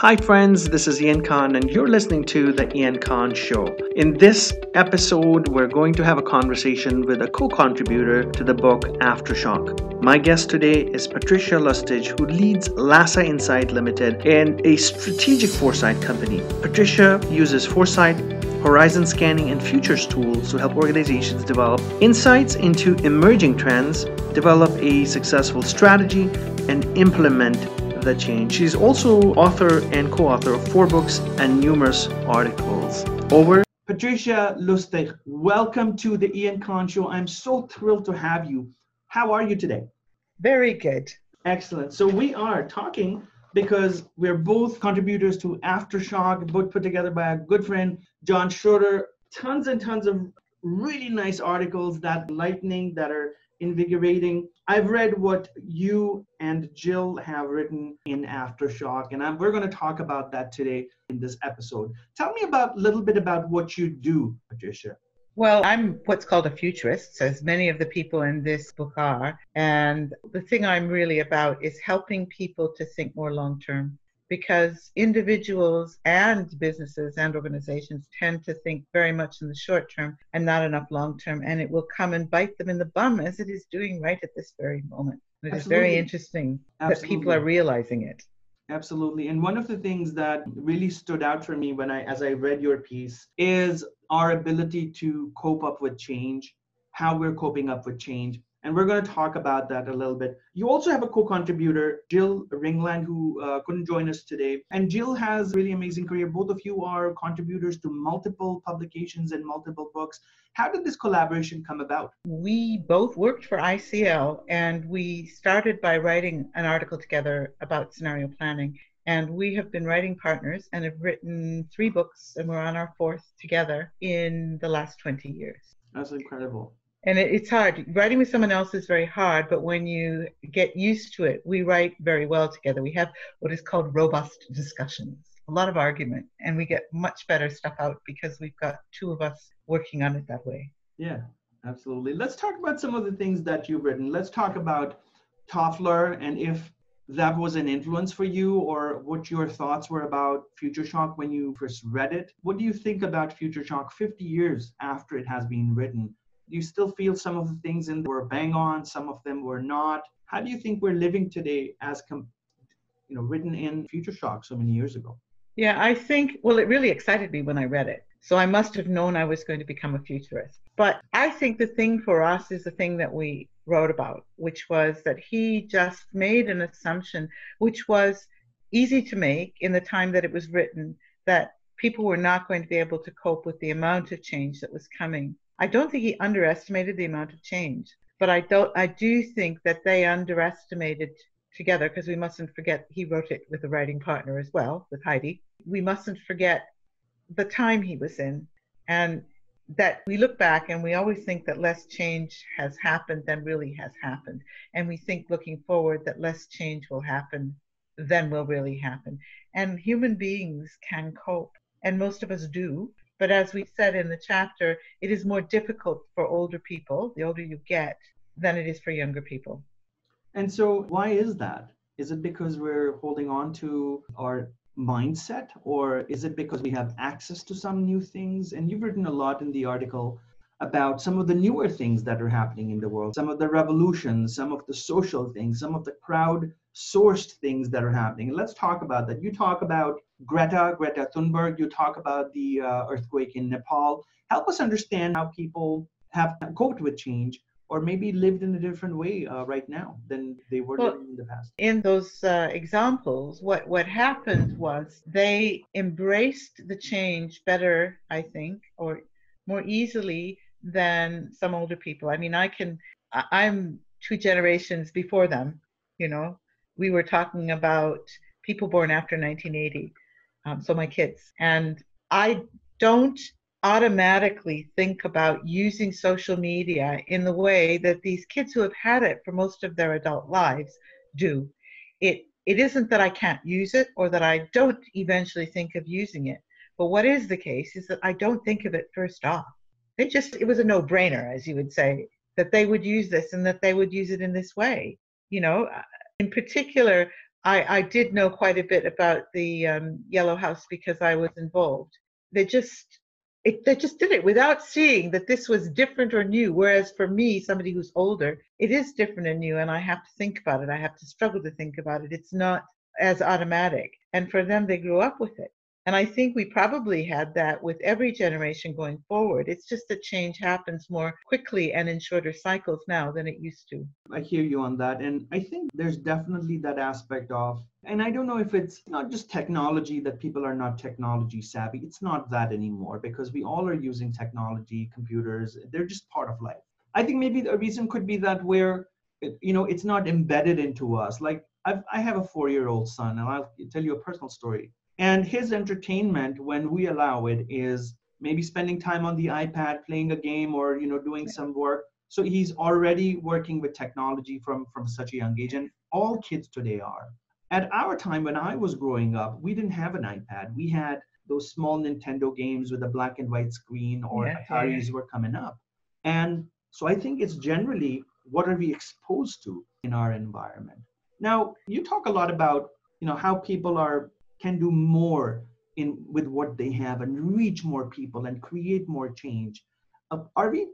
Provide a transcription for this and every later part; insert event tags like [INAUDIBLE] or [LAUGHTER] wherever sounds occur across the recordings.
Hi, friends, this is Ian Khan, and you're listening to The Ian Khan Show. In this episode, we're going to have a conversation with a co contributor to the book Aftershock. My guest today is Patricia Lustig, who leads LASA Insight Limited and a strategic foresight company. Patricia uses foresight horizon scanning, and futures tools to help organizations develop insights into emerging trends, develop a successful strategy, and implement the change. She's also author and co-author of four books and numerous articles. Over. Patricia Lustig, welcome to the Ian Khan Show. I'm so thrilled to have you. How are you today? Very good. Excellent. So we are talking because we're both contributors to Aftershock, a book put together by a good friend, John Schroeder. Tons and tons of really nice articles that lightning, that are invigorating. I've read what you and Gill have written in Aftershock, and I'm, we're going to talk about that today in this episode. Tell me about a little bit about what you do, Patricia. Well, I'm what's called a futurist, as many of the people in this book are. And the thing I'm really about is helping people to think more long term because individuals and businesses and organizations tend to think very much in the short term and not enough long term, and it will come and bite them in the bum as it is doing right at this very moment. It is very interesting Absolutely. that people are realizing it. Absolutely. And one of the things that really stood out for me when I as I read your piece is our ability to cope up with change, how we're coping up with change and we're going to talk about that a little bit. You also have a co-contributor, Gill Ringland, who uh, couldn't join us today. And Jill has a really amazing career. Both of you are contributors to multiple publications and multiple books. How did this collaboration come about? We both worked for ICL, and we started by writing an article together about scenario planning. And we have been writing partners and have written three books, and we're on our fourth together in the last 20 years. That's incredible and it, it's hard. Writing with someone else is very hard, but when you get used to it, we write very well together. We have what is called robust discussions, a lot of argument, and we get much better stuff out because we've got two of us working on it that way. Yeah, absolutely. Let's talk about some of the things that you've written. Let's talk about Toffler and if that was an influence for you or what your thoughts were about Future Shock when you first read it. What do you think about Future Shock 50 years after it has been written? You still feel some of the things in were bang on, some of them were not? How do you think we're living today as com- you know written in Future Shock so many years ago? Yeah, I think well it really excited me when I read it. So I must have known I was going to become a futurist. But I think the thing for us is the thing that we wrote about, which was that he just made an assumption which was easy to make in the time that it was written that people were not going to be able to cope with the amount of change that was coming I don't think he underestimated the amount of change, but I don't. I do think that they underestimated together because we mustn't forget he wrote it with a writing partner as well with Heidi. We mustn't forget the time he was in, and that we look back and we always think that less change has happened than really has happened, and we think looking forward that less change will happen than will really happen. And human beings can cope, and most of us do. But as we said in the chapter, it is more difficult for older people, the older you get, than it is for younger people. And so, why is that? Is it because we're holding on to our mindset, or is it because we have access to some new things? And you've written a lot in the article about some of the newer things that are happening in the world, some of the revolutions, some of the social things, some of the crowd sourced things that are happening. let's talk about that. You talk about Greta, Greta Thunberg, you talk about the uh, earthquake in Nepal. Help us understand how people have coped with change or maybe lived in a different way uh, right now than they were well, in the past. In those uh, examples, what, what happened was they embraced the change better, I think, or more easily than some older people. I mean, I can, I'm two generations before them, you know. We were talking about people born after 1980, um, so my kids. And I don't automatically think about using social media in the way that these kids who have had it for most of their adult lives do. It, it isn't that I can't use it or that I don't eventually think of using it. But what is the case is that I don't think of it first off. It just it was a no-brainer, as you would say, that they would use this and that they would use it in this way. You know, in particular, I, I did know quite a bit about the um, Yellow House because I was involved. They just it, they just did it without seeing that this was different or new. Whereas for me, somebody who's older, it is different and new, and I have to think about it. I have to struggle to think about it. It's not as automatic. And for them, they grew up with it. And I think we probably had that with every generation going forward. It's just that change happens more quickly and in shorter cycles now than it used to. I hear you on that. And I think there's definitely that aspect of, and I don't know if it's not just technology that people are not technology savvy. It's not that anymore because we all are using technology, computers, they're just part of life. I think maybe the reason could be that we're, you know, it's not embedded into us. Like I've, I have a four year old son, and I'll tell you a personal story and his entertainment, when we allow it, is maybe spending time on the iPad, playing a game, or you know, doing some work. So he's already working with technology from from such a young age, and all kids today are. At our time, when I was growing up, we didn't have an iPad. We had those small Nintendo games with a black and white screen, or yeah, Ataris yeah. were coming up. And so I think it's generally what are we exposed to in our environment. Now, you talk a lot about you know how people are can do more in with what they have and reach more people and create more change. Uh, are we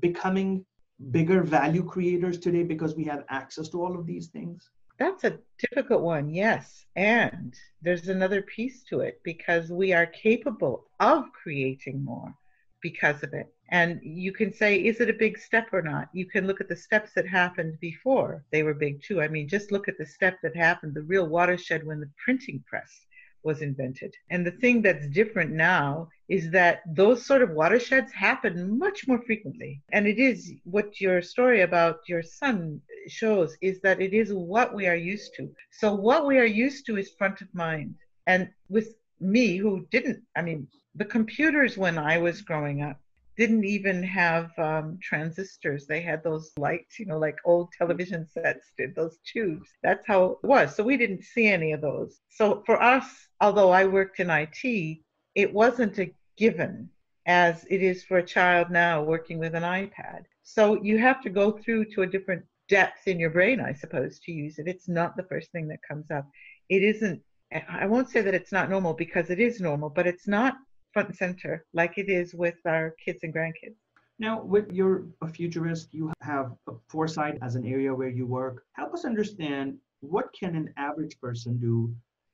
becoming bigger value creators today because we have access to all of these things? That's a difficult one yes. And there's another piece to it because we are capable of creating more because of it. And you can say is it a big step or not? You can look at the steps that happened before they were big too. I mean just look at the step that happened the real watershed when the printing press was invented. And the thing that's different now is that those sort of watersheds happen much more frequently. And it is what your story about your son shows is that it is what we are used to. So what we are used to is front of mind. And with me, who didn't, I mean, the computers when I was growing up didn't even have um, transistors. They had those lights, you know, like old television sets did, those tubes. That's how it was. So we didn't see any of those. So for us, although I worked in IT, it wasn't a given as it is for a child now working with an iPad. So you have to go through to a different depth in your brain, I suppose, to use it. It's not the first thing that comes up. It isn't, I won't say that it's not normal because it is normal, but it's not front and center like it is with our kids and grandkids. Now, with you're a futurist, you have a foresight as an area where you work. Help us understand what can an average person do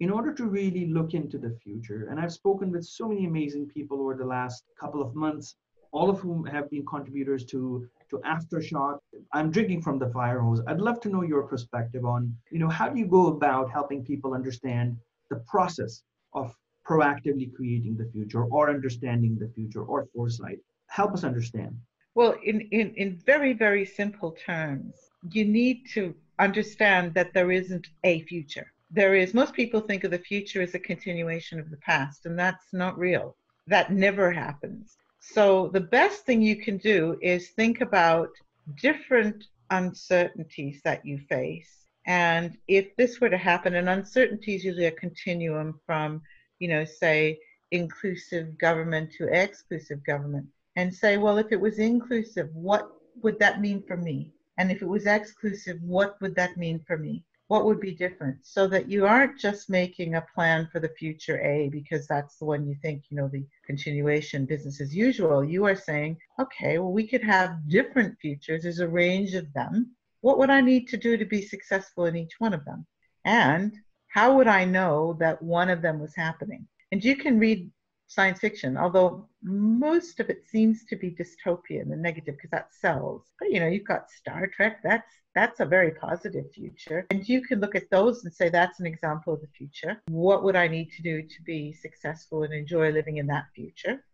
in order to really look into the future. And I've spoken with so many amazing people over the last couple of months, all of whom have been contributors to to aftershock. I'm drinking from the fire hose. I'd love to know your perspective on, you know, how do you go about helping people understand the process of proactively creating the future or understanding the future or foresight. Help us understand. Well, in, in, in very, very simple terms, you need to understand that there isn't a future. There is, most people think of the future as a continuation of the past, and that's not real. That never happens. So, the best thing you can do is think about different uncertainties that you face. And if this were to happen, and uncertainty is usually a continuum from you know, say inclusive government to exclusive government and say, well, if it was inclusive, what would that mean for me? And if it was exclusive, what would that mean for me? What would be different? So that you aren't just making a plan for the future A because that's the one you think, you know, the continuation, business as usual. You are saying, okay, well, we could have different futures. There's a range of them. What would I need to do to be successful in each one of them? And how would I know that one of them was happening? And you can read science fiction, although most of it seems to be dystopian and negative because that sells. But you know, you've got Star Trek, that's that's a very positive future. And you can look at those and say that's an example of the future. What would I need to do to be successful and enjoy living in that future?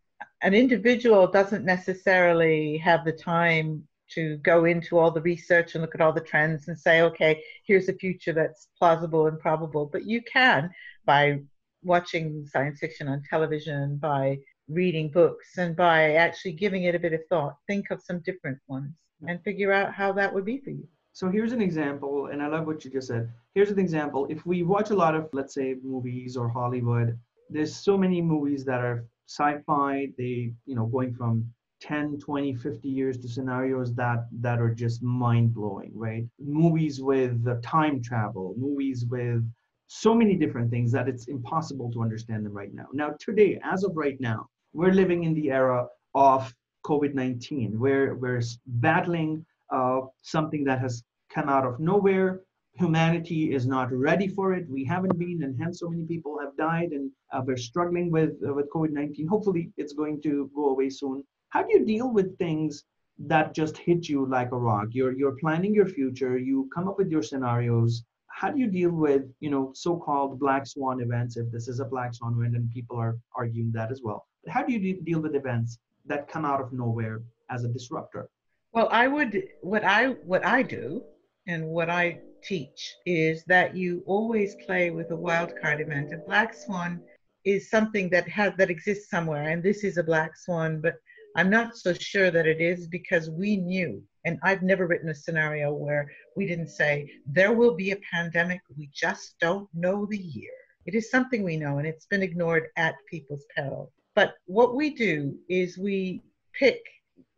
An individual doesn't necessarily have the time to go into all the research and look at all the trends and say, okay, here's a future that's plausible and probable. But you can by watching science fiction on television, by reading books, and by actually giving it a bit of thought. Think of some different ones and figure out how that would be for you. So here's an example, and I love what you just said. Here's an example. If we watch a lot of, let's say, movies or Hollywood, there's so many movies that are sci-fi. They, you know, going from 10 20 50 years to scenarios that that are just mind blowing right movies with time travel movies with so many different things that it's impossible to understand them right now. Now, today, as of right now, we're living in the era of COVID 19, where we're battling uh, something that has come out of nowhere. Humanity is not ready for it. We haven't been, and hence so many people have died, and uh, we're struggling with uh, with COVID 19. Hopefully, it's going to go away soon. How do you deal with things that just hit you like a rock? You're you're planning your future. You come up with your scenarios. How do you deal with you know so-called black swan events? If this is a black swan event, and people are arguing that as well. but How do you de- deal with events that come out of nowhere as a disruptor? Well, I would what I what I do and what I teach is that you always play with a wild card event. A black swan is something that has that exists somewhere, and this is a black swan, but I'm not so sure that it is because we knew, and I've never written a scenario where we didn't say there will be a pandemic. We just don't know the year. It is something we know, and it's been ignored at people's peril. But what we do is we pick,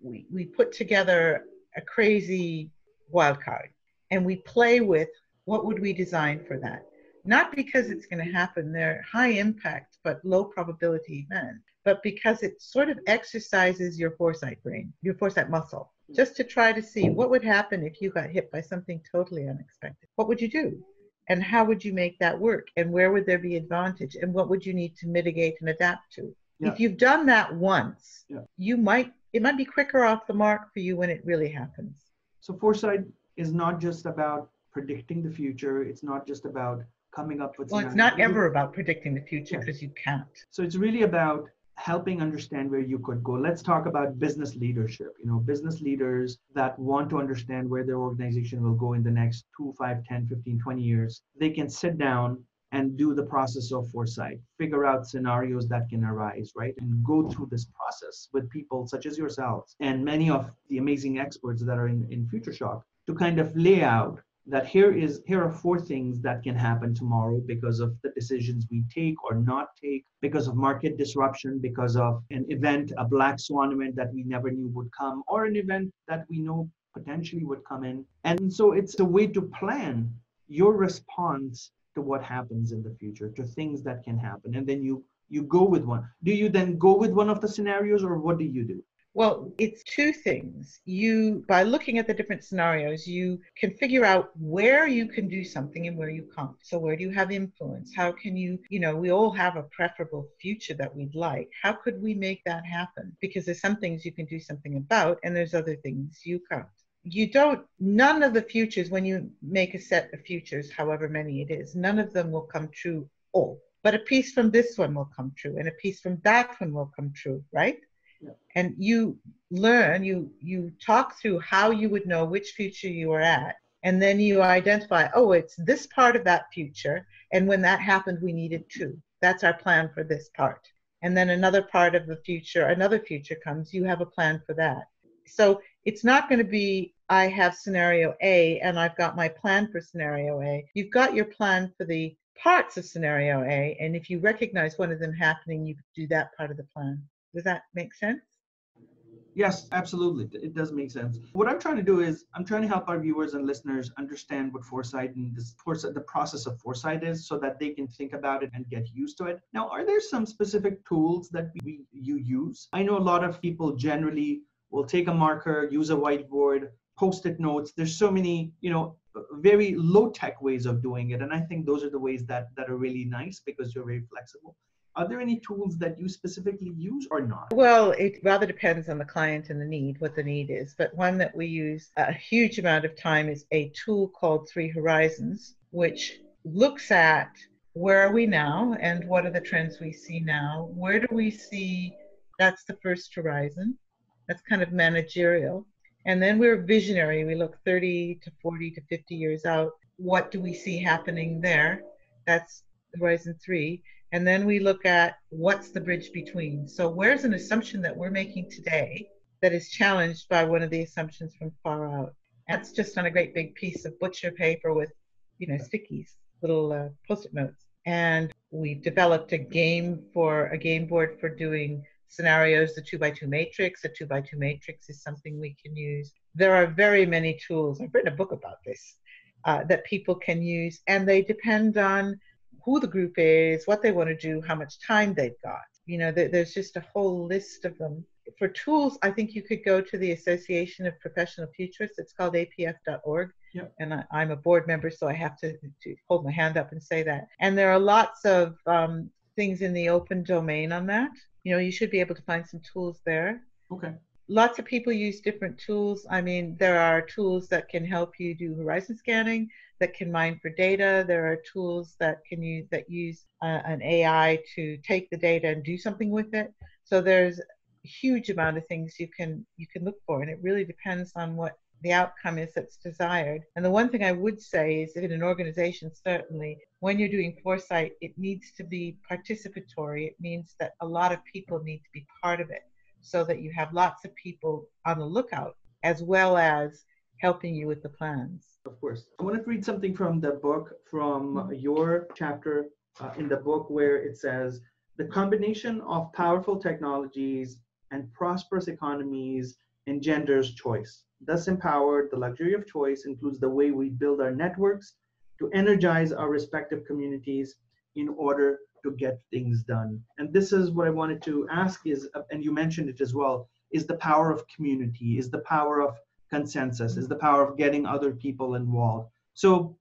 we, we put together a crazy wild card and we play with what would we design for that. Not because it's going to happen, they're high impact but low probability events, but because it sort of exercises your foresight brain, your foresight muscle, just to try to see what would happen if you got hit by something totally unexpected. What would you do? And how would you make that work? And where would there be advantage? And what would you need to mitigate and adapt to? Yeah. If you've done that once, yeah. you might it might be quicker off the mark for you when it really happens. So foresight is not just about predicting the future. It's not just about coming up with. Well, it's not ever about predicting the future because yeah. you can't. So it's really about helping understand where you could go. Let's talk about business leadership. You know, business leaders that want to understand where their organization will go in the next 2, 5, 10, 15, 20 years. They can sit down and do the process of foresight, figure out scenarios that can arise, right? And go through this process with people such as yourselves and many of the amazing experts that are in, in Future Shock to kind of lay out that here is here are four things that can happen tomorrow because of the decisions we take or not take because of market disruption because of an event a black swan event that we never knew would come or an event that we know potentially would come in and so it's a way to plan your response to what happens in the future, to things that can happen, and then you you go with one. Do you then go with one of the scenarios, or what do you do? Well, it's two things. You, by looking at the different scenarios, you can figure out where you can do something and where you can't. So, where do you have influence? How can you, you know, we all have a preferable future that we'd like. How could we make that happen? Because there's some things you can do something about, and there's other things you can't you don't none of the futures when you make a set of futures however many it is none of them will come true all but a piece from this one will come true and a piece from that one will come true right. And you learn you you talk through how you would know which future you are at. And then you identify oh it's this part of that future. And when that happened we needed two. That's our plan for this part. And then another part of the future another future comes. You have a plan for that. So it's not going to be I have scenario A and I've got my plan for scenario A. You've got your plan for the parts of scenario A, and if you recognize one of them happening, you do that part of the plan. Does that make sense? Yes, absolutely. It does make sense. What I'm trying to do is I'm trying to help our viewers and listeners understand what foresight and this the process of foresight is so that they can think about it and get used to it. Now, are there some specific tools that we, you use? I know a lot of people generally will take a marker, use a whiteboard, post-it notes. There's so many, you know, very low-tech ways of doing it. And I think those are the ways that, that are really nice because you're very flexible. Are there any tools that you specifically use or not? Well, it rather depends on the client and the need, what the need is. But one that we use a huge amount of time is a tool called Three Horizons, which looks at where are we now and what are the trends we see now? Where do we see that's the first horizon? That's kind of managerial. And then we're visionary. We look 30 to 40 to 50 years out. What do we see happening there? That's horizon three. And then we look at what's the bridge between. So, where's an assumption that we're making today that is challenged by one of the assumptions from far out? That's just on a great big piece of butcher paper with, you know, stickies, little uh, post-it notes. And we've developed a game for a game board for doing scenarios, the two by two matrix. A two by two matrix is something we can use. There are very many tools. I've written a book about this uh, that people can use, and they depend on who the group is, what they want to do, how much time they've got. You know, there's just a whole list of them. For tools, I think you could go to the Association of Professional Futurists. It's called apf.org. Yep. And I, am a board member, so I have to, to, hold my hand up and say that. And there are lots of um, things in the open domain on that. You know, you should be able to find some tools there. Okay lots of people use different tools. I mean, there are tools that can help you do horizon scanning, that can mine for data. There are tools that can use that use uh, an AI to take the data and do something with it. So there's a huge amount of things you can you can look for, and it really depends on what the outcome is that's desired. And the one thing I would say is in an organization, certainly, when you're doing foresight, it needs to be participatory. It means that a lot of people need to be part of it so that you have lots of people on the lookout as well as helping you with the plans. Of course. I want to read something from the book, from your chapter uh, in the book, where it says the combination of powerful technologies and prosperous economies engenders choice. Thus empowered, the luxury of choice includes the way we build our networks to energize our respective communities in order to get things done. And this is what I wanted to ask is, and you mentioned it as well, is the power of community, is the power of consensus, is the power of getting other people involved. So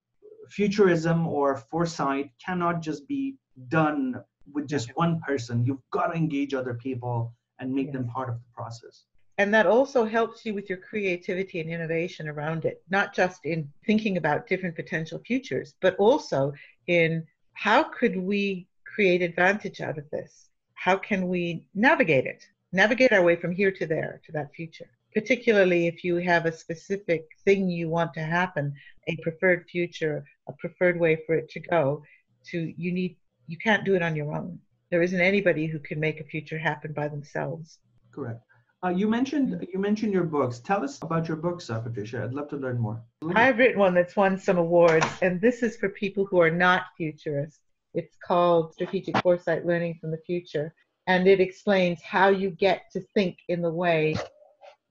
futurism or foresight cannot just be done with just one person. You've got to engage other people and make yes. them part of the process. And that also helps you with your creativity and innovation around it, not just in thinking about different potential futures, but also in how could we create advantage out of this? How can we navigate it? Navigate our way from here to there, to that future. Particularly if you have a specific thing you want to happen, a preferred future, a preferred way for it to go, to you need you can't do it on your own. There isn't anybody who can make a future happen by themselves. Correct. Uh, you mentioned you mentioned your books. Tell us about your books, uh, Patricia. I'd love to learn more. I've written one that's won some awards, and this is for people who are not futurists. It's called Strategic Foresight Learning from the Future. And it explains how you get to think in the way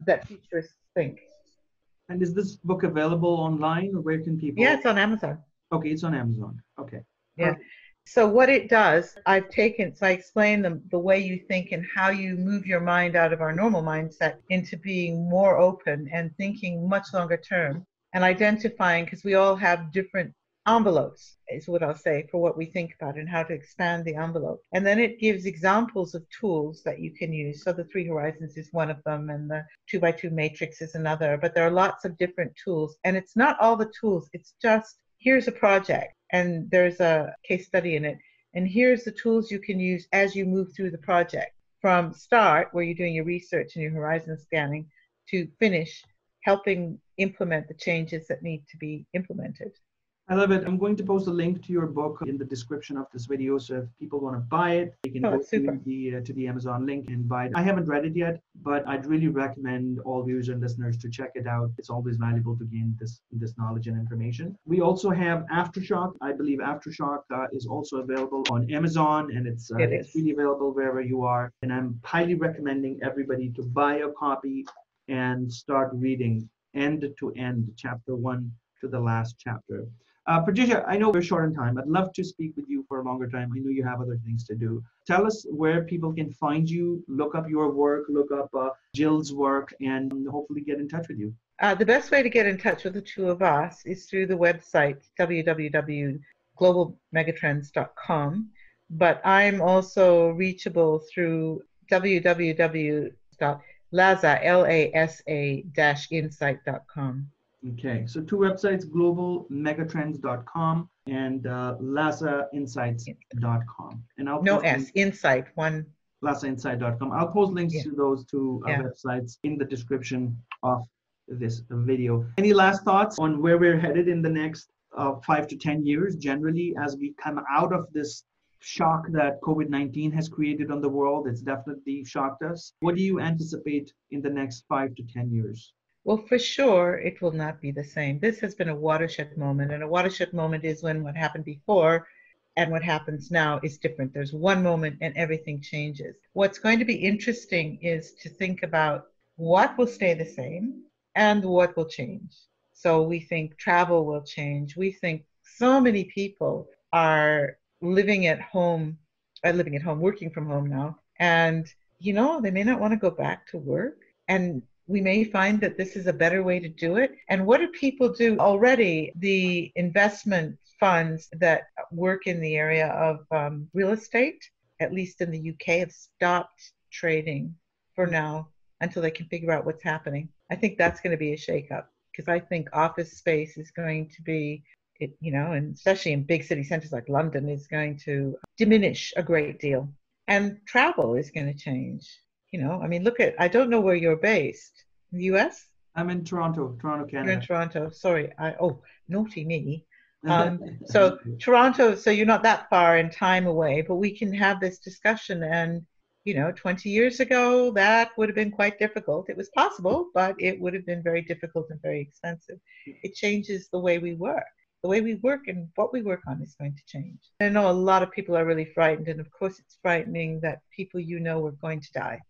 that futurists think. And is this book available online or where can people? Yeah, it's on Amazon. Okay, it's on Amazon. Okay. Yeah. So what it does, I've taken, so I explain the, the way you think and how you move your mind out of our normal mindset into being more open and thinking much longer term and identifying, because we all have different envelopes is what I'll say for what we think about and how to expand the envelope. And then it gives examples of tools that you can use. So the three horizons is one of them and the two by two matrix is another, but there are lots of different tools. And it's not all the tools, it's just here's a project and there's a case study in it. And here's the tools you can use as you move through the project from start, where you're doing your research and your horizon scanning, to finish, helping implement the changes that need to be implemented. I love it. I'm going to post a link to your book in the description of this video. So if people want to buy it, they can oh, go to the, uh, to the Amazon link and buy it. I haven't read it yet, but I'd really recommend all viewers and listeners to check it out. It's always valuable to gain this, this knowledge and information. We also have Aftershock. I believe Aftershock uh, is also available on Amazon and it's, uh, it it's really available wherever you are. And I'm highly recommending everybody to buy a copy and start reading end to end, chapter one to the last chapter. Uh, Patricia, I know we're short on time. I'd love to speak with you for a longer time. I know you have other things to do. Tell us where people can find you, look up your work, look up uh, Gill's work, and hopefully get in touch with you. Uh, the best way to get in touch with the two of us is through the website www.globalmegatrends.com. But I'm also reachable through www.lasa-insight.com. Okay, so two websites, globalmegatrends.com and uh, lasainsights.com. And I'll no S, insight, one. lasainsight.com. I'll post links yeah. to those two uh, yeah. websites in the description of this video. Any last thoughts on where we're headed in the next uh, five to 10 years, generally, as we come out of this shock that COVID 19 has created on the world? It's definitely shocked us. What do you anticipate in the next five to 10 years? Well, for sure, it will not be the same. This has been a watershed moment, and a watershed moment is when what happened before and what happens now is different. There's one moment and everything changes. What's going to be interesting is to think about what will stay the same and what will change. So we think travel will change. We think so many people are living at home, uh, living at home, working from home now, and you know they may not want to go back to work, and we may find that this is a better way to do it. And what do people do already? The investment funds that work in the area of um, real estate, at least in the UK, have stopped trading for now until they can figure out what's happening. I think that's going to be a shakeup because I think office space is going to be, it, you know, and especially in big city centers like London, is going to diminish a great deal. And travel is going to change. You know, I mean, look at, I don't know where you're based. In the US? I'm in Toronto, Toronto, Canada. You're in Toronto. Sorry. I, oh, naughty me. [LAUGHS] Um, so Toronto, so you're not that far in time away, but we can have this discussion. And you know, 20 years ago, that would have been quite difficult. It was possible, but it would have been very difficult and very expensive. It changes the way we work. The way we work and what we work on is going to change. I know a lot of people are really frightened, and of course, it's frightening that people you know are going to die.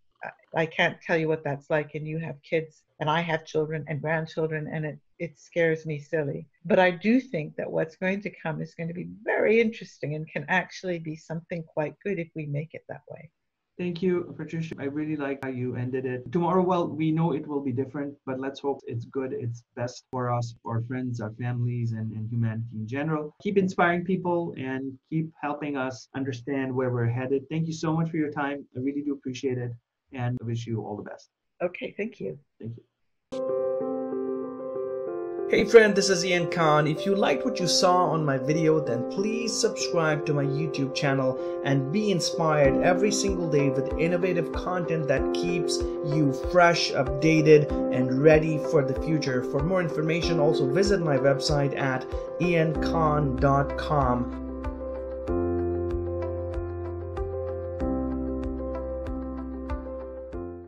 I can't tell you what that's like, and you have kids, and I have children and grandchildren, and it, it scares me silly. But I do think that what's going to come is going to be very interesting and can actually be something quite good if we make it that way. Thank you, Patricia. I really like how you ended it. Tomorrow, well, we know it will be different, but let's hope it's good. It's best for us, our friends, our families, and, and humanity in general. Keep inspiring people and keep helping us understand where we're headed. Thank you so much for your time. I really do appreciate it and I wish you all the best. Okay, thank you. Thank you. Hey friend, this is Ian Khan. If you liked what you saw on my video, then please subscribe to my YouTube channel and be inspired every single day with innovative content that keeps you fresh, updated, and ready for the future. For more information, also visit my website at iankhan.com